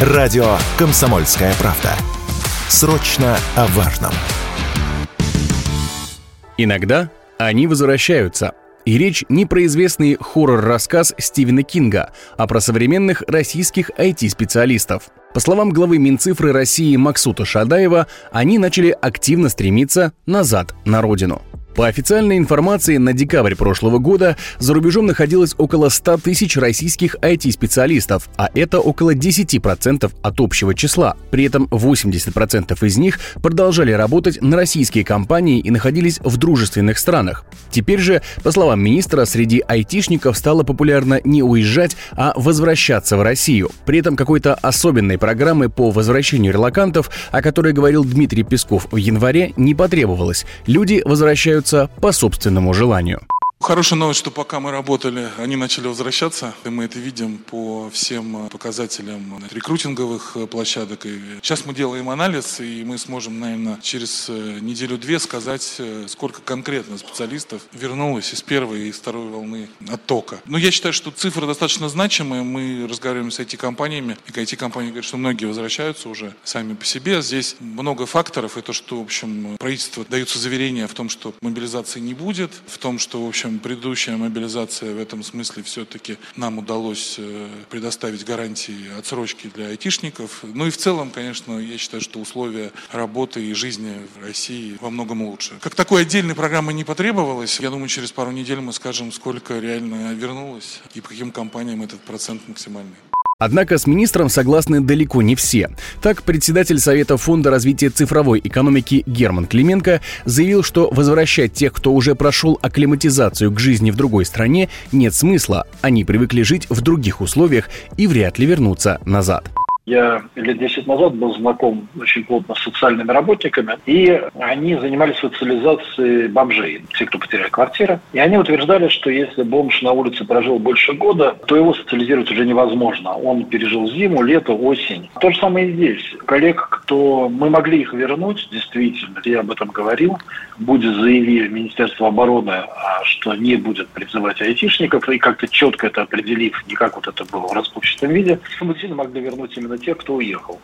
Радио «Комсомольская правда». Срочно о важном. Иногда они возвращаются. И речь не про известный хоррор-рассказ Стивена Кинга, а про современных российских IT-специалистов. По словам главы Минцифры России Максута Шадаева, они начали активно стремиться назад на родину. По официальной информации, на декабрь прошлого года за рубежом находилось около 100 тысяч российских IT-специалистов, а это около 10% от общего числа. При этом 80% из них продолжали работать на российские компании и находились в дружественных странах. Теперь же, по словам министра, среди айтишников стало популярно не уезжать, а возвращаться в Россию. При этом какой-то особенной программы по возвращению релакантов, о которой говорил Дмитрий Песков в январе, не потребовалось. Люди возвращаются возвращаются по собственному желанию. Хорошая новость, что пока мы работали, они начали возвращаться. И мы это видим по всем э, показателям рекрутинговых э, площадок. И сейчас мы делаем анализ, и мы сможем, наверное, через э, неделю-две сказать, сколько конкретно специалистов вернулось из первой и второй волны оттока. Но я считаю, что цифры достаточно значимые. Мы разговариваем с IT-компаниями, и IT-компании говорят, что многие возвращаются уже сами по себе. Здесь много факторов. Это что, в общем, правительство дается заверение в том, что мобилизации не будет, в том, что, в общем, общем, предыдущая мобилизация в этом смысле все-таки нам удалось э, предоставить гарантии отсрочки для айтишников. Ну и в целом, конечно, я считаю, что условия работы и жизни в России во многом лучше. Как такой отдельной программы не потребовалось, я думаю, через пару недель мы скажем, сколько реально вернулось и по каким компаниям этот процент максимальный. Однако с министром согласны далеко не все. Так, председатель Совета Фонда развития цифровой экономики Герман Клименко заявил, что возвращать тех, кто уже прошел акклиматизацию к жизни в другой стране, нет смысла. Они привыкли жить в других условиях и вряд ли вернутся назад. Я лет 10 назад был знаком очень плотно с социальными работниками, и они занимались социализацией бомжей, те, кто потеряли квартиры. И они утверждали, что если бомж на улице прожил больше года, то его социализировать уже невозможно. Он пережил зиму, лето, осень. То же самое и здесь. Коллег, кто мы могли их вернуть, действительно, я об этом говорил, будет заявив Министерство обороны, а, что не будет призывать айтишников, и как-то четко это определив, не как вот это было в распущенном виде, мы действительно могли вернуть именно тех, кто уехал.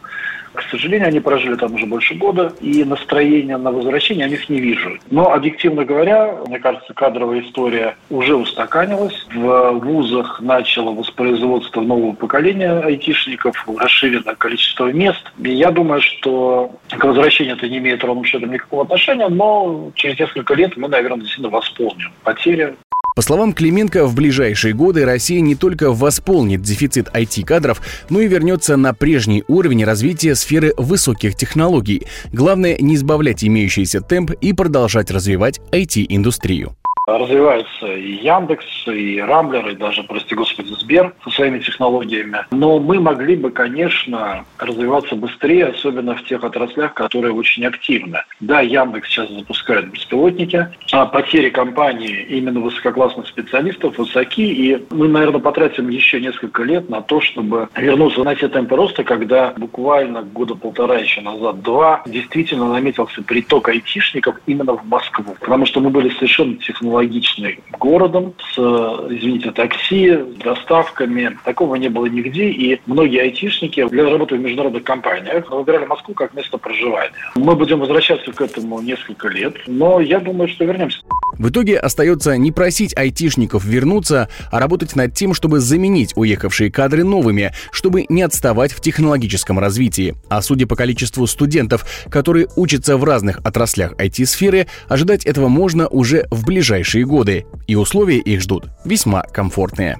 К сожалению, они прожили там уже больше года, и настроения на возвращение я них не вижу. Но, объективно говоря, мне кажется, кадровая история уже устаканилась. В вузах начало воспроизводство нового поколения айтишников, расширено количество мест. И я думаю, что к возвращению это не имеет ровным счетом никакого отношения, но через несколько лет мы, наверное, действительно восполним потери по словам Клименко, в ближайшие годы Россия не только восполнит дефицит IT-кадров, но и вернется на прежний уровень развития сферы высоких технологий. Главное не избавлять имеющийся темп и продолжать развивать IT-индустрию. Развивается и Яндекс, и Рамблер, и даже, прости господи, Сбер со своими технологиями. Но мы могли бы, конечно, развиваться быстрее, особенно в тех отраслях, которые очень активны. Да, Яндекс сейчас запускает беспилотники, а потери компании именно высококлассных специалистов высоки, и мы, наверное, потратим еще несколько лет на то, чтобы вернуться на те темпы роста, когда буквально года полтора еще назад, два, действительно наметился приток айтишников именно в Москву. Потому что мы были совершенно технологически аналогичный городом с, извините, такси, доставками. Такого не было нигде, и многие айтишники для работы в международных компаниях выбирали Москву как место проживания. Мы будем возвращаться к этому несколько лет, но я думаю, что вернемся. В итоге остается не просить айтишников вернуться, а работать над тем, чтобы заменить уехавшие кадры новыми, чтобы не отставать в технологическом развитии. А судя по количеству студентов, которые учатся в разных отраслях IT-сферы, ожидать этого можно уже в ближайшие годы. И условия их ждут весьма комфортные.